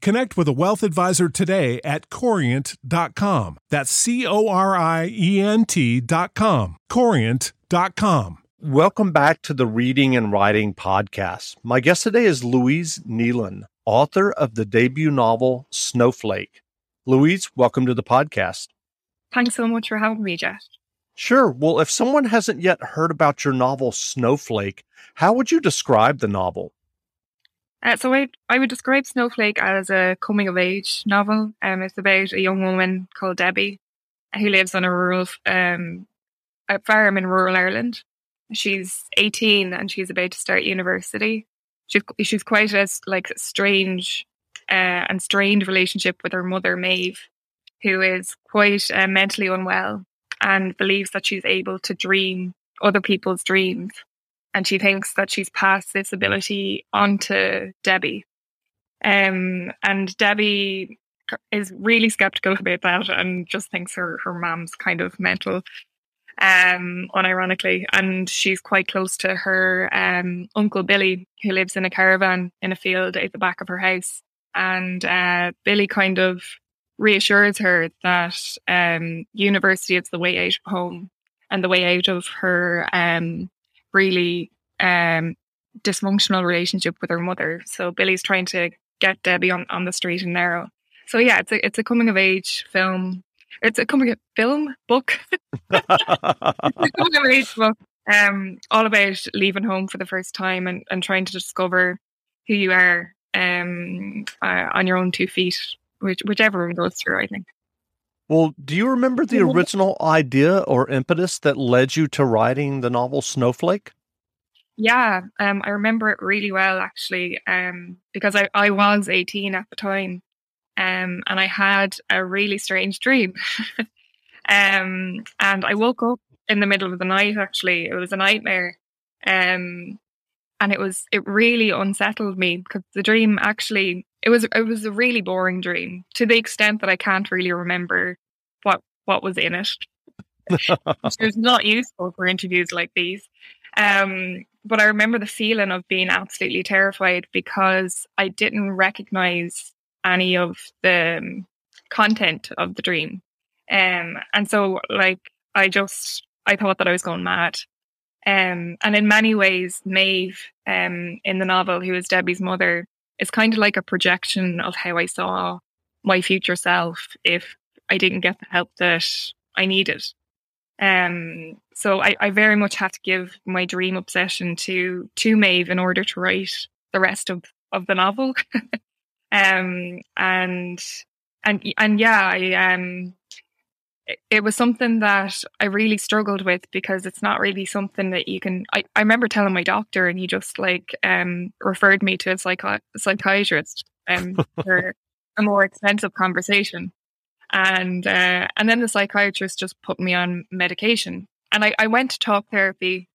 connect with a wealth advisor today at corient.com. That's C O R I E N T.com. Corient.com. Welcome back to the Reading and Writing Podcast. My guest today is Louise Nealon, author of the debut novel Snowflake. Louise, welcome to the podcast. Thanks so much for having me, Jeff. Sure. Well, if someone hasn't yet heard about your novel Snowflake, how would you describe the novel? Uh, so I, I would describe Snowflake as a coming of age novel. Um, it's about a young woman called Debbie who lives on a rural um, a farm in rural Ireland. She's 18 and she's about to start university. She's she's quite a like strange uh, and strained relationship with her mother Maeve, who is quite uh, mentally unwell and believes that she's able to dream other people's dreams. And she thinks that she's passed this ability on to Debbie. Um, and Debbie is really skeptical about that and just thinks her, her mom's kind of mental, um, unironically. And she's quite close to her um, uncle Billy, who lives in a caravan in a field at the back of her house. And uh, Billy kind of reassures her that um, university is the way out of home and the way out of her um, really um, dysfunctional relationship with her mother. So Billy's trying to get Debbie on, on the straight and narrow. So yeah, it's a it's a coming of age film. It's a coming of film book. it's a coming of age book. Um, all about leaving home for the first time and, and trying to discover who you are um, uh, on your own two feet which, whichever goes through, I think. Well, do you remember the original idea or impetus that led you to writing the novel Snowflake? Yeah, um, I remember it really well actually, um, because I, I was 18 at the time, um, and I had a really strange dream. um, and I woke up in the middle of the night. Actually, it was a nightmare, um, and it was it really unsettled me because the dream actually it was it was a really boring dream to the extent that I can't really remember what what was in it. it was not useful for interviews like these. Um, but I remember the feeling of being absolutely terrified because I didn't recognize any of the um, content of the dream. Um, and so like I just I thought that I was going mad. Um, and in many ways, Maeve, um, in the novel, who is Debbie's mother, is kind of like a projection of how I saw my future self if I didn't get the help that I needed. Um, so I, I very much had to give my dream obsession to to Maeve in order to write the rest of, of the novel. um, and and and yeah, I um it, was something that I really struggled with because it's not really something that you can. I, I remember telling my doctor, and he just like um, referred me to a psychi- psychiatrist um, for a more extensive conversation. And uh, and then the psychiatrist just put me on medication, and I, I went to talk therapy,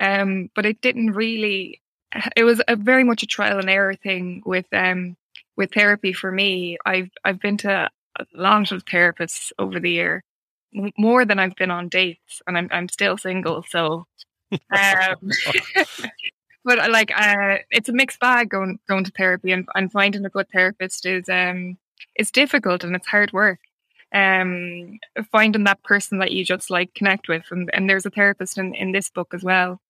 um, but it didn't really. It was a very much a trial and error thing with um with therapy for me. I've I've been to a lot of therapists over the year, more than I've been on dates, and I'm I'm still single. So um, but like uh, it's a mixed bag going going to therapy and, and finding a good therapist is um it's difficult and it's hard work um finding that person that you just like connect with and, and there's a therapist in, in this book as well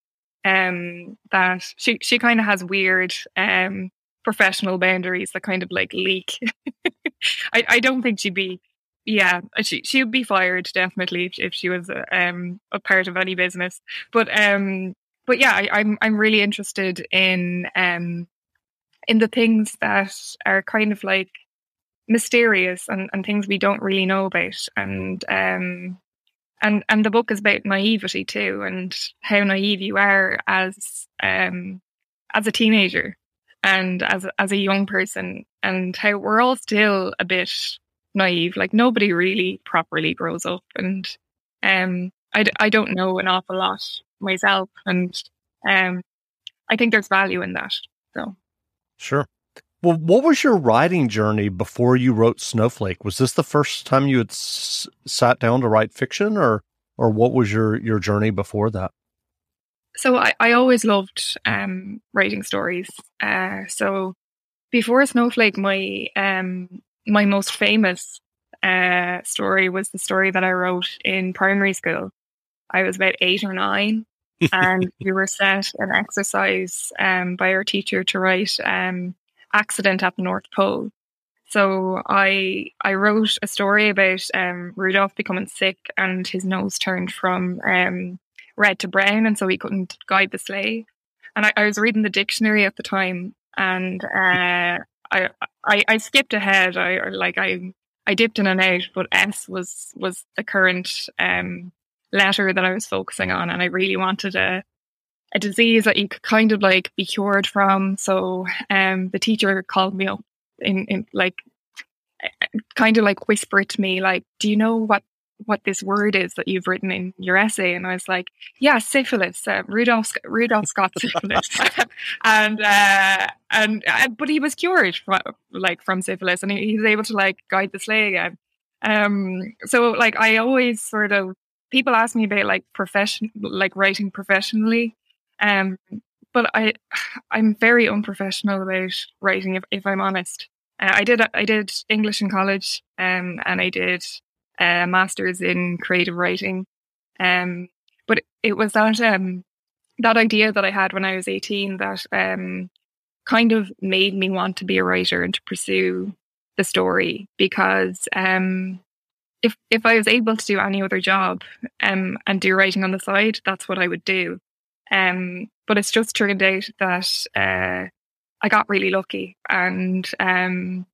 um that she she kind of has weird um professional boundaries that kind of like leak I, I don't think she'd be yeah she she would be fired definitely if, if she was um a part of any business. But um but yeah, I, I'm I'm really interested in um in the things that are kind of like mysterious and, and things we don't really know about. And um and and the book is about naivety too and how naive you are as um as a teenager and as as a young person and how we're all still a bit naive like nobody really properly grows up and um I, I don't know an awful lot myself, and um, I think there's value in that. So, sure. Well, what was your writing journey before you wrote Snowflake? Was this the first time you had s- sat down to write fiction, or or what was your your journey before that? So I, I always loved um, writing stories. Uh, so before Snowflake, my um, my most famous uh, story was the story that I wrote in primary school. I was about eight or nine, and we were set an exercise um, by our teacher to write um, "Accident at the North Pole." So I I wrote a story about um, Rudolph becoming sick and his nose turned from um, red to brown, and so he couldn't guide the sleigh. And I, I was reading the dictionary at the time, and uh, I, I I skipped ahead. I like I I dipped in and out, but S was was the current um, letter that I was focusing on, and I really wanted a a disease that you could kind of like be cured from. So um, the teacher called me up in, in like kind of like whisper it to me like, "Do you know what what this word is that you've written in your essay?" And I was like, "Yeah, syphilis. Uh, Rudolph Rudolph Scott syphilis." and uh, and uh, but he was cured from like from syphilis, and he, was able to like guide the sleigh again. Um, so like I always sort of people ask me about like profession, like writing professionally. Um, but I, I'm very unprofessional about writing. If, if I'm honest, uh, I did I did English in college, um, and I did a master's in creative writing. Um, but it was that um that idea that I had when I was 18 that um kind of made me want to be a writer and to pursue the story because um if if I was able to do any other job um, and do writing on the side, that's what I would do. Um, but it's just turned out that uh, I got really lucky, and um,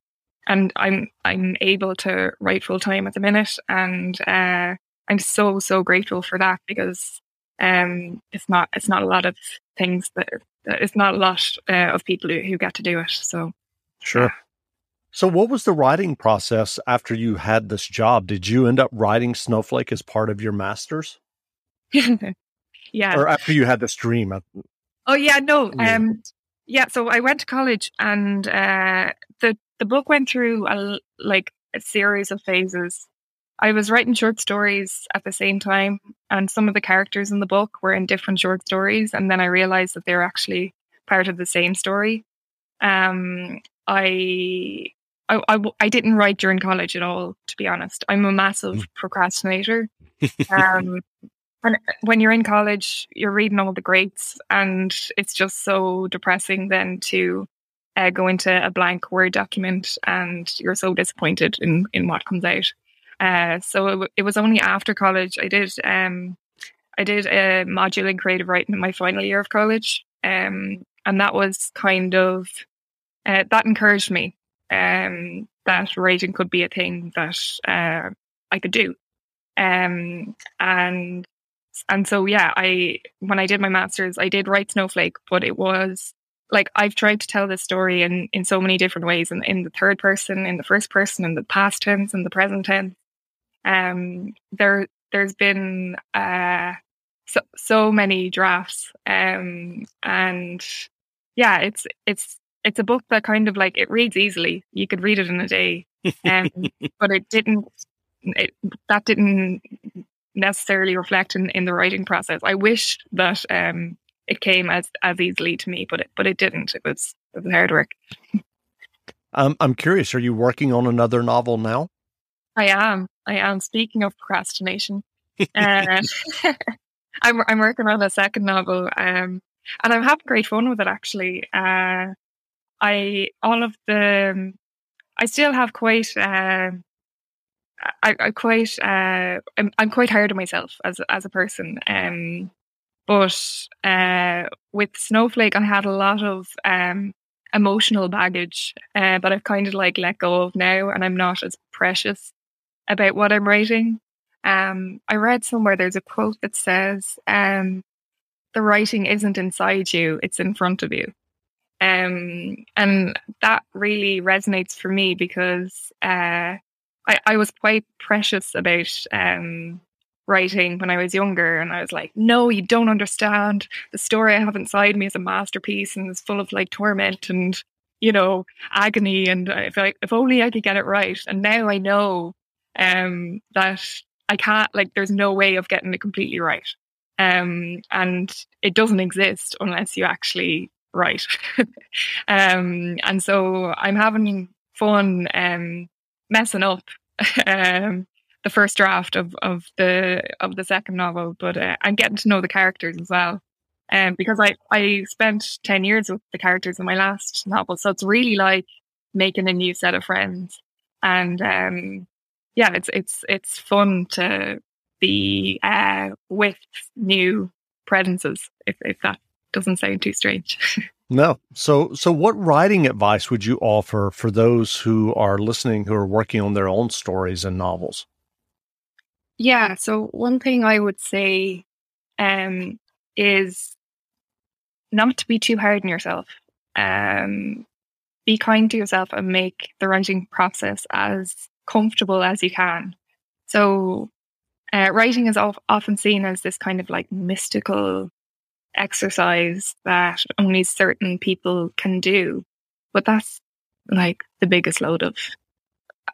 and I'm I'm able to write full time at the minute, and uh, I'm so so grateful for that because um, it's not it's not a lot of things that it's not a lot uh, of people who, who get to do it. So sure. So, what was the writing process after you had this job? Did you end up writing Snowflake as part of your master's? yeah. Or after you had this dream? Oh yeah, no. Um, yeah. So I went to college, and uh, the book went through a like a series of phases. I was writing short stories at the same time, and some of the characters in the book were in different short stories, and then I realized that they're actually part of the same story. Um, I I, I, I, didn't write during college at all, to be honest. I'm a massive mm. procrastinator. Um, and when you're in college, you're reading all the greats, and it's just so depressing then to uh, go into a blank Word document and you're so disappointed in, in what comes out. Uh, so it, it, was only after college I did um, I did a module in creative writing in my final year of college, um, and that was kind of uh, that encouraged me um, that writing could be a thing that uh, I could do. Um, and and so yeah, I when I did my masters, I did write Snowflake, but it was like I've tried to tell this story in in so many different ways, in, in the third person, in the first person, in the past tense, in the present tense. Um, there there's been uh, so so many drafts, um, and yeah, it's it's it's a book that kind of like it reads easily. You could read it in a day, um, but it didn't. It, that didn't necessarily reflect in, in the writing process. I wish that um, it came as as easily to me, but it but it didn't. It was it was hard work. Um, I'm curious. Are you working on another novel now? I am. I am. Speaking of procrastination, uh, I'm I'm working on a second novel, um, and I'm having great fun with it. Actually, uh, I all of the I still have quite. Uh, I, I quite. Uh, I'm, I'm quite hard on myself as as a person. Um, but uh, with Snowflake, I had a lot of um, emotional baggage uh, that I've kind of like let go of now, and I'm not as precious about what I'm writing. Um, I read somewhere there's a quote that says, um, "The writing isn't inside you; it's in front of you." Um, and that really resonates for me because uh, I, I was quite precious about um, writing when I was younger, and I was like, "No, you don't understand. The story I have inside me is a masterpiece, and it's full of like torment and you know agony. And I if I, if only I could get it right." And now I know um, that I can't. Like, there's no way of getting it completely right. Um, and it doesn't exist unless you actually write. um, and so I'm having fun um, messing up um, the first draft of, of the of the second novel, but uh, I'm getting to know the characters as well. Um, because I, I spent 10 years with the characters in my last novel. So it's really like making a new set of friends. And um, yeah, it's it's it's fun to be uh, with new presences, if, if that doesn't sound too strange. no. So, so what writing advice would you offer for those who are listening who are working on their own stories and novels? Yeah. So, one thing I would say um, is not to be too hard on yourself. Um, be kind to yourself and make the writing process as comfortable as you can. So, uh, writing is often seen as this kind of like mystical exercise that only certain people can do. But that's like the biggest load of.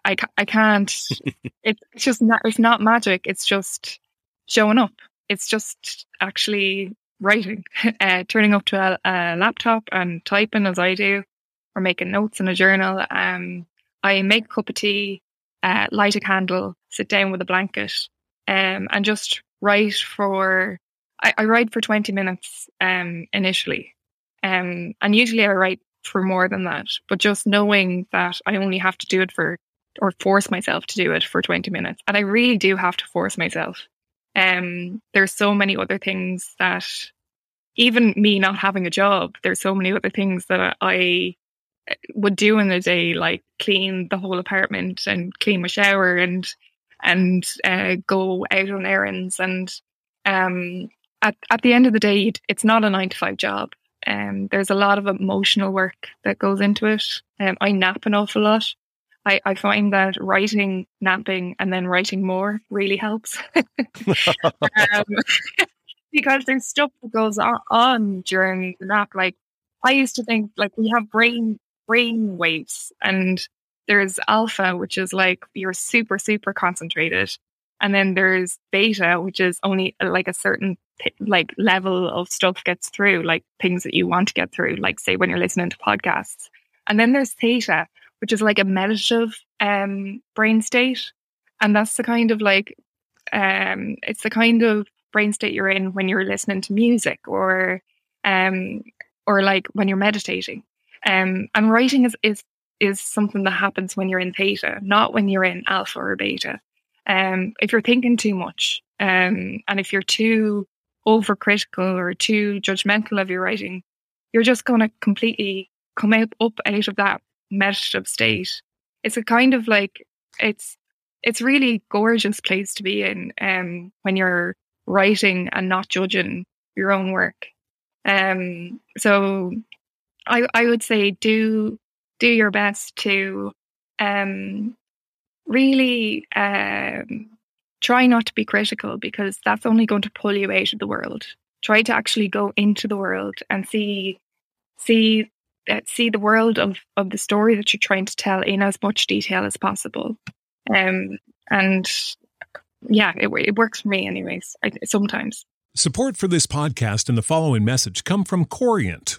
I, I can't. it's just not. It's not magic. It's just showing up. It's just actually writing, uh, turning up to a, a, laptop and typing as I do, or making notes in a journal. Um, I make a cup of tea, uh, light a candle, sit down with a blanket, um, and just write for I, I write for 20 minutes um, initially. Um, and usually I write for more than that. But just knowing that I only have to do it for, or force myself to do it for 20 minutes. And I really do have to force myself. Um, there's so many other things that, even me not having a job, there's so many other things that I would do in the day, like clean the whole apartment and clean my shower and and uh, go out on errands and um, at, at the end of the day, it's not a nine to five job. Um, there's a lot of emotional work that goes into it. Um, I nap an awful lot. I, I find that writing, napping, and then writing more really helps. um, because there's stuff that goes on, during the nap. Like I used to think, like we have brain brain waves, and there's alpha, which is like you're super super concentrated, and then there's beta, which is only like a certain like level of stuff gets through, like things that you want to get through, like say when you're listening to podcasts. And then there's theta, which is like a meditative um, brain state. And that's the kind of like, um, it's the kind of brain state you're in when you're listening to music or, um, or like when you're meditating. Um, and writing is, is, is something that happens when you're in theta, not when you're in alpha or beta. Um, if you're thinking too much, um, and if you're too overcritical or too judgmental of your writing, you're just going to completely come out up out of that meditative state. It's a kind of like it's it's really gorgeous place to be in um, when you're writing and not judging your own work. Um, so I I would say do do your best to um, really um, try not to be critical because that's only going to pull you out of the world. Try to actually go into the world and see see see the world of of the story that you're trying to tell in as much detail as possible. Um, and yeah, it, it works for me, anyways. I, sometimes. Support for this podcast and the following message come from Corient.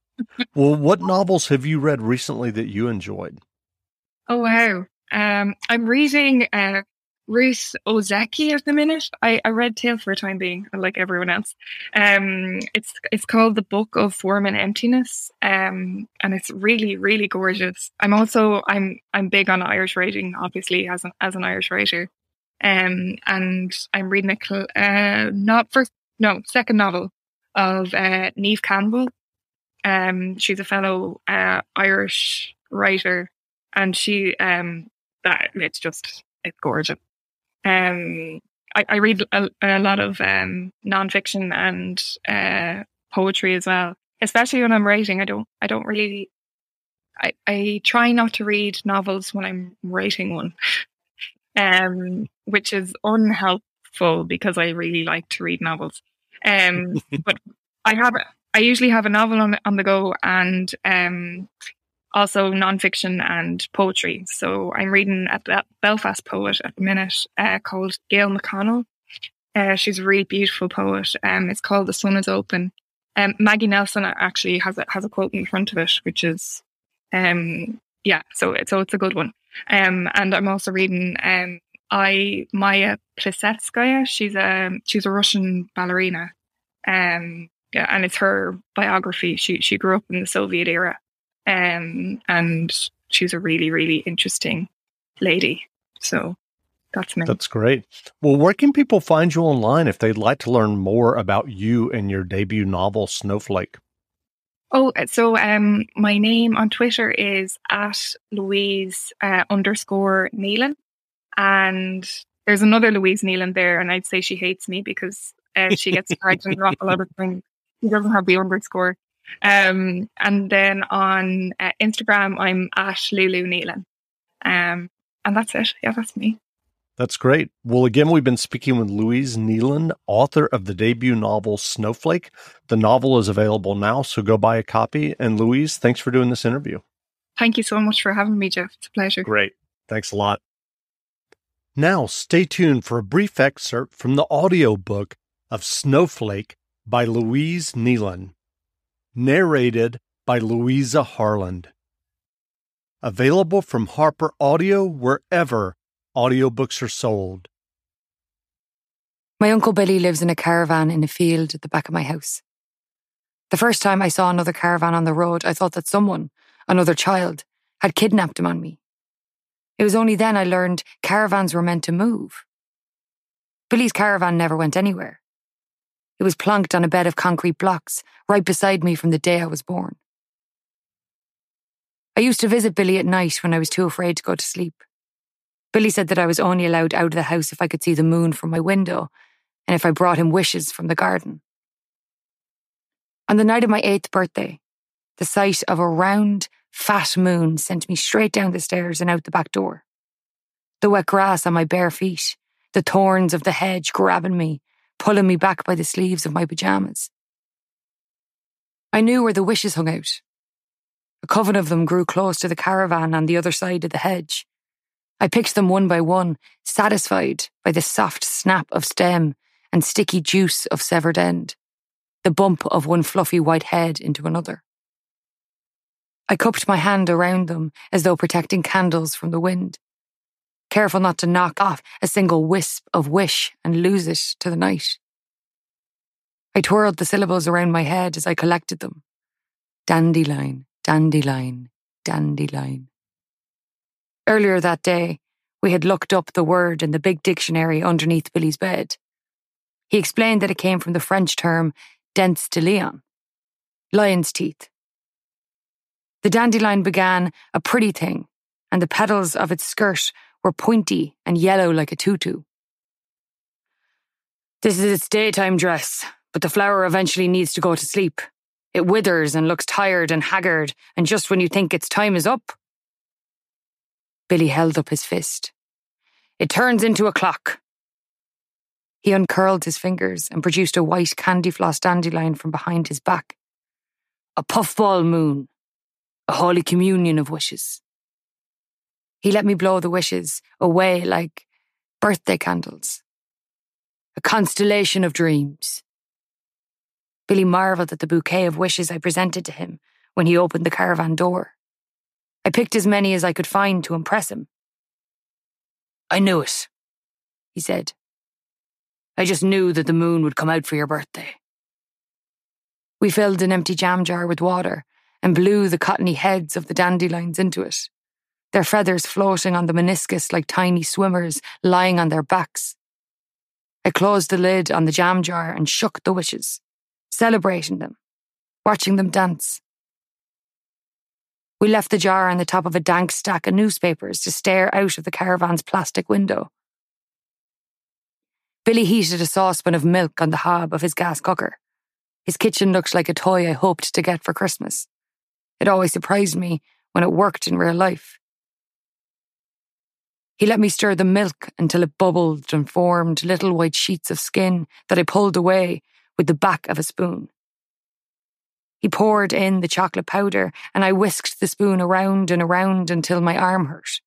well, what novels have you read recently that you enjoyed? Oh, wow. Um, I'm reading uh, Ruth Ozeki at the minute. I, I read Tale for a time being, like everyone else. Um, it's it's called The Book of Form and Emptiness, um, and it's really really gorgeous. I'm also I'm I'm big on Irish writing, obviously as an as an Irish writer, um, and I'm reading a uh, not first no second novel of uh, Niamh Campbell. Um, she's a fellow uh, Irish writer, and she um that it's just it's gorgeous. Um, I, I read a, a, lot of um nonfiction and uh poetry as well, especially when I'm writing. I don't I don't really I I try not to read novels when I'm writing one, um, which is unhelpful because I really like to read novels. Um, but I have I usually have a novel on on the go and um also nonfiction and poetry. So I'm reading a Belfast poet at the minute uh, called Gail McConnell. Uh, she's a really beautiful poet. Um, it's called The Sun is Open. Um, Maggie Nelson actually has a, has a quote in front of it, which is, um, yeah, so, so it's a good one. Um, and I'm also reading, um, I, Maya Plisetskaya. She's a, she's a Russian ballerina. Um, yeah, and it's her biography. She, she grew up in the Soviet era. Um, and she's a really, really interesting lady. So that's me. That's great. Well, where can people find you online if they'd like to learn more about you and your debut novel, Snowflake? Oh, so um, my name on Twitter is at Louise uh, underscore Nealon. And there's another Louise Nealon there, and I'd say she hates me because uh, she gets tagged in a lot of things. She doesn't have the underscore. Um, and then on uh, Instagram, I'm at Lulu Nealon. Um, and that's it. Yeah, that's me. That's great. Well, again, we've been speaking with Louise Nealon, author of the debut novel Snowflake. The novel is available now, so go buy a copy. And Louise, thanks for doing this interview. Thank you so much for having me, Jeff. It's a pleasure. Great. Thanks a lot. Now, stay tuned for a brief excerpt from the audiobook of Snowflake by Louise Nealon narrated by Louisa Harland. Available from Harper Audio wherever audiobooks are sold. My Uncle Billy lives in a caravan in a field at the back of my house. The first time I saw another caravan on the road, I thought that someone, another child, had kidnapped him on me. It was only then I learned caravans were meant to move. Billy's caravan never went anywhere. It was plunked on a bed of concrete blocks right beside me from the day I was born. I used to visit Billy at night when I was too afraid to go to sleep. Billy said that I was only allowed out of the house if I could see the moon from my window and if I brought him wishes from the garden. On the night of my eighth birthday, the sight of a round, fat moon sent me straight down the stairs and out the back door. The wet grass on my bare feet, the thorns of the hedge grabbing me, pulling me back by the sleeves of my pyjamas. I knew where the wishes hung out. A coven of them grew close to the caravan on the other side of the hedge. I picked them one by one, satisfied by the soft snap of stem and sticky juice of severed end, the bump of one fluffy white head into another. I cupped my hand around them as though protecting candles from the wind. Careful not to knock off a single wisp of wish and lose it to the night. I twirled the syllables around my head as I collected them. Dandelion, dandelion, dandelion. Earlier that day, we had looked up the word in the big dictionary underneath Billy's bed. He explained that it came from the French term dents de lion, lion's teeth. The dandelion began a pretty thing, and the petals of its skirt were pointy and yellow like a tutu. This is its daytime dress, but the flower eventually needs to go to sleep. It withers and looks tired and haggard, and just when you think its time is up, Billy held up his fist. It turns into a clock. He uncurled his fingers and produced a white candy floss dandelion from behind his back. A puffball moon, a holy communion of wishes. He let me blow the wishes away like birthday candles. A constellation of dreams. Billy marvelled at the bouquet of wishes I presented to him when he opened the caravan door. I picked as many as I could find to impress him. I knew it, he said. I just knew that the moon would come out for your birthday. We filled an empty jam jar with water and blew the cottony heads of the dandelions into it, their feathers floating on the meniscus like tiny swimmers lying on their backs. I closed the lid on the jam jar and shook the wishes, celebrating them, watching them dance. We left the jar on the top of a dank stack of newspapers to stare out of the caravan's plastic window. Billy heated a saucepan of milk on the hob of his gas cooker. His kitchen looked like a toy I hoped to get for Christmas. It always surprised me when it worked in real life. He let me stir the milk until it bubbled and formed little white sheets of skin that I pulled away with the back of a spoon. He poured in the chocolate powder, and I whisked the spoon around and around until my arm hurt.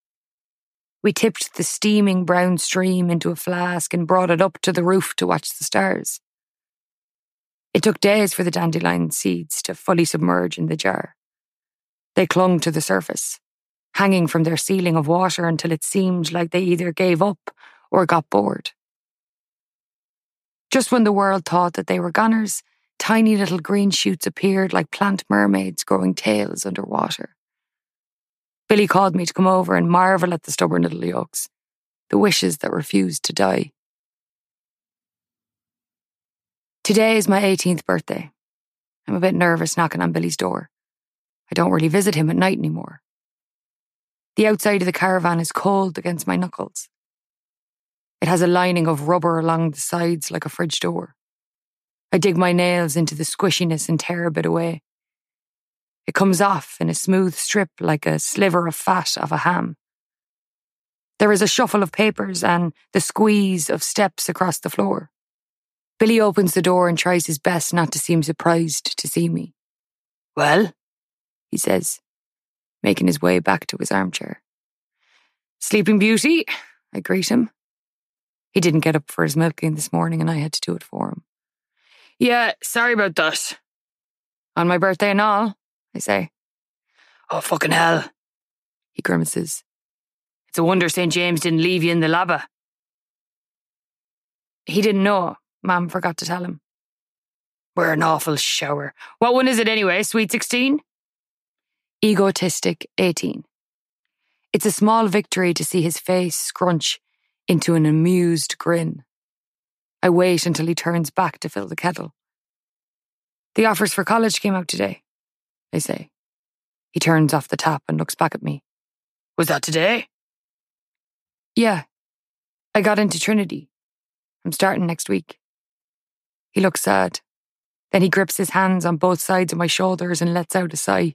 We tipped the steaming brown stream into a flask and brought it up to the roof to watch the stars. It took days for the dandelion seeds to fully submerge in the jar. They clung to the surface, hanging from their ceiling of water until it seemed like they either gave up or got bored. Just when the world thought that they were gunners, Tiny little green shoots appeared like plant mermaids growing tails underwater. Billy called me to come over and marvel at the stubborn little yolks, the wishes that refused to die. Today is my 18th birthday. I'm a bit nervous knocking on Billy's door. I don't really visit him at night anymore. The outside of the caravan is cold against my knuckles. It has a lining of rubber along the sides like a fridge door. I dig my nails into the squishiness and tear a bit away. It comes off in a smooth strip like a sliver of fat of a ham. There is a shuffle of papers and the squeeze of steps across the floor. Billy opens the door and tries his best not to seem surprised to see me. Well, he says, making his way back to his armchair. Sleeping Beauty, I greet him. He didn't get up for his milking this morning and I had to do it for him. Yeah, sorry about that. On my birthday and all, I say. Oh, fucking hell. He grimaces. It's a wonder St. James didn't leave you in the lava. He didn't know. Mum forgot to tell him. We're an awful shower. What one is it anyway? Sweet 16? Egotistic 18. It's a small victory to see his face scrunch into an amused grin. I wait until he turns back to fill the kettle. The offers for college came out today, I say. He turns off the tap and looks back at me. Was that today? Yeah. I got into Trinity. I'm starting next week. He looks sad. Then he grips his hands on both sides of my shoulders and lets out a sigh.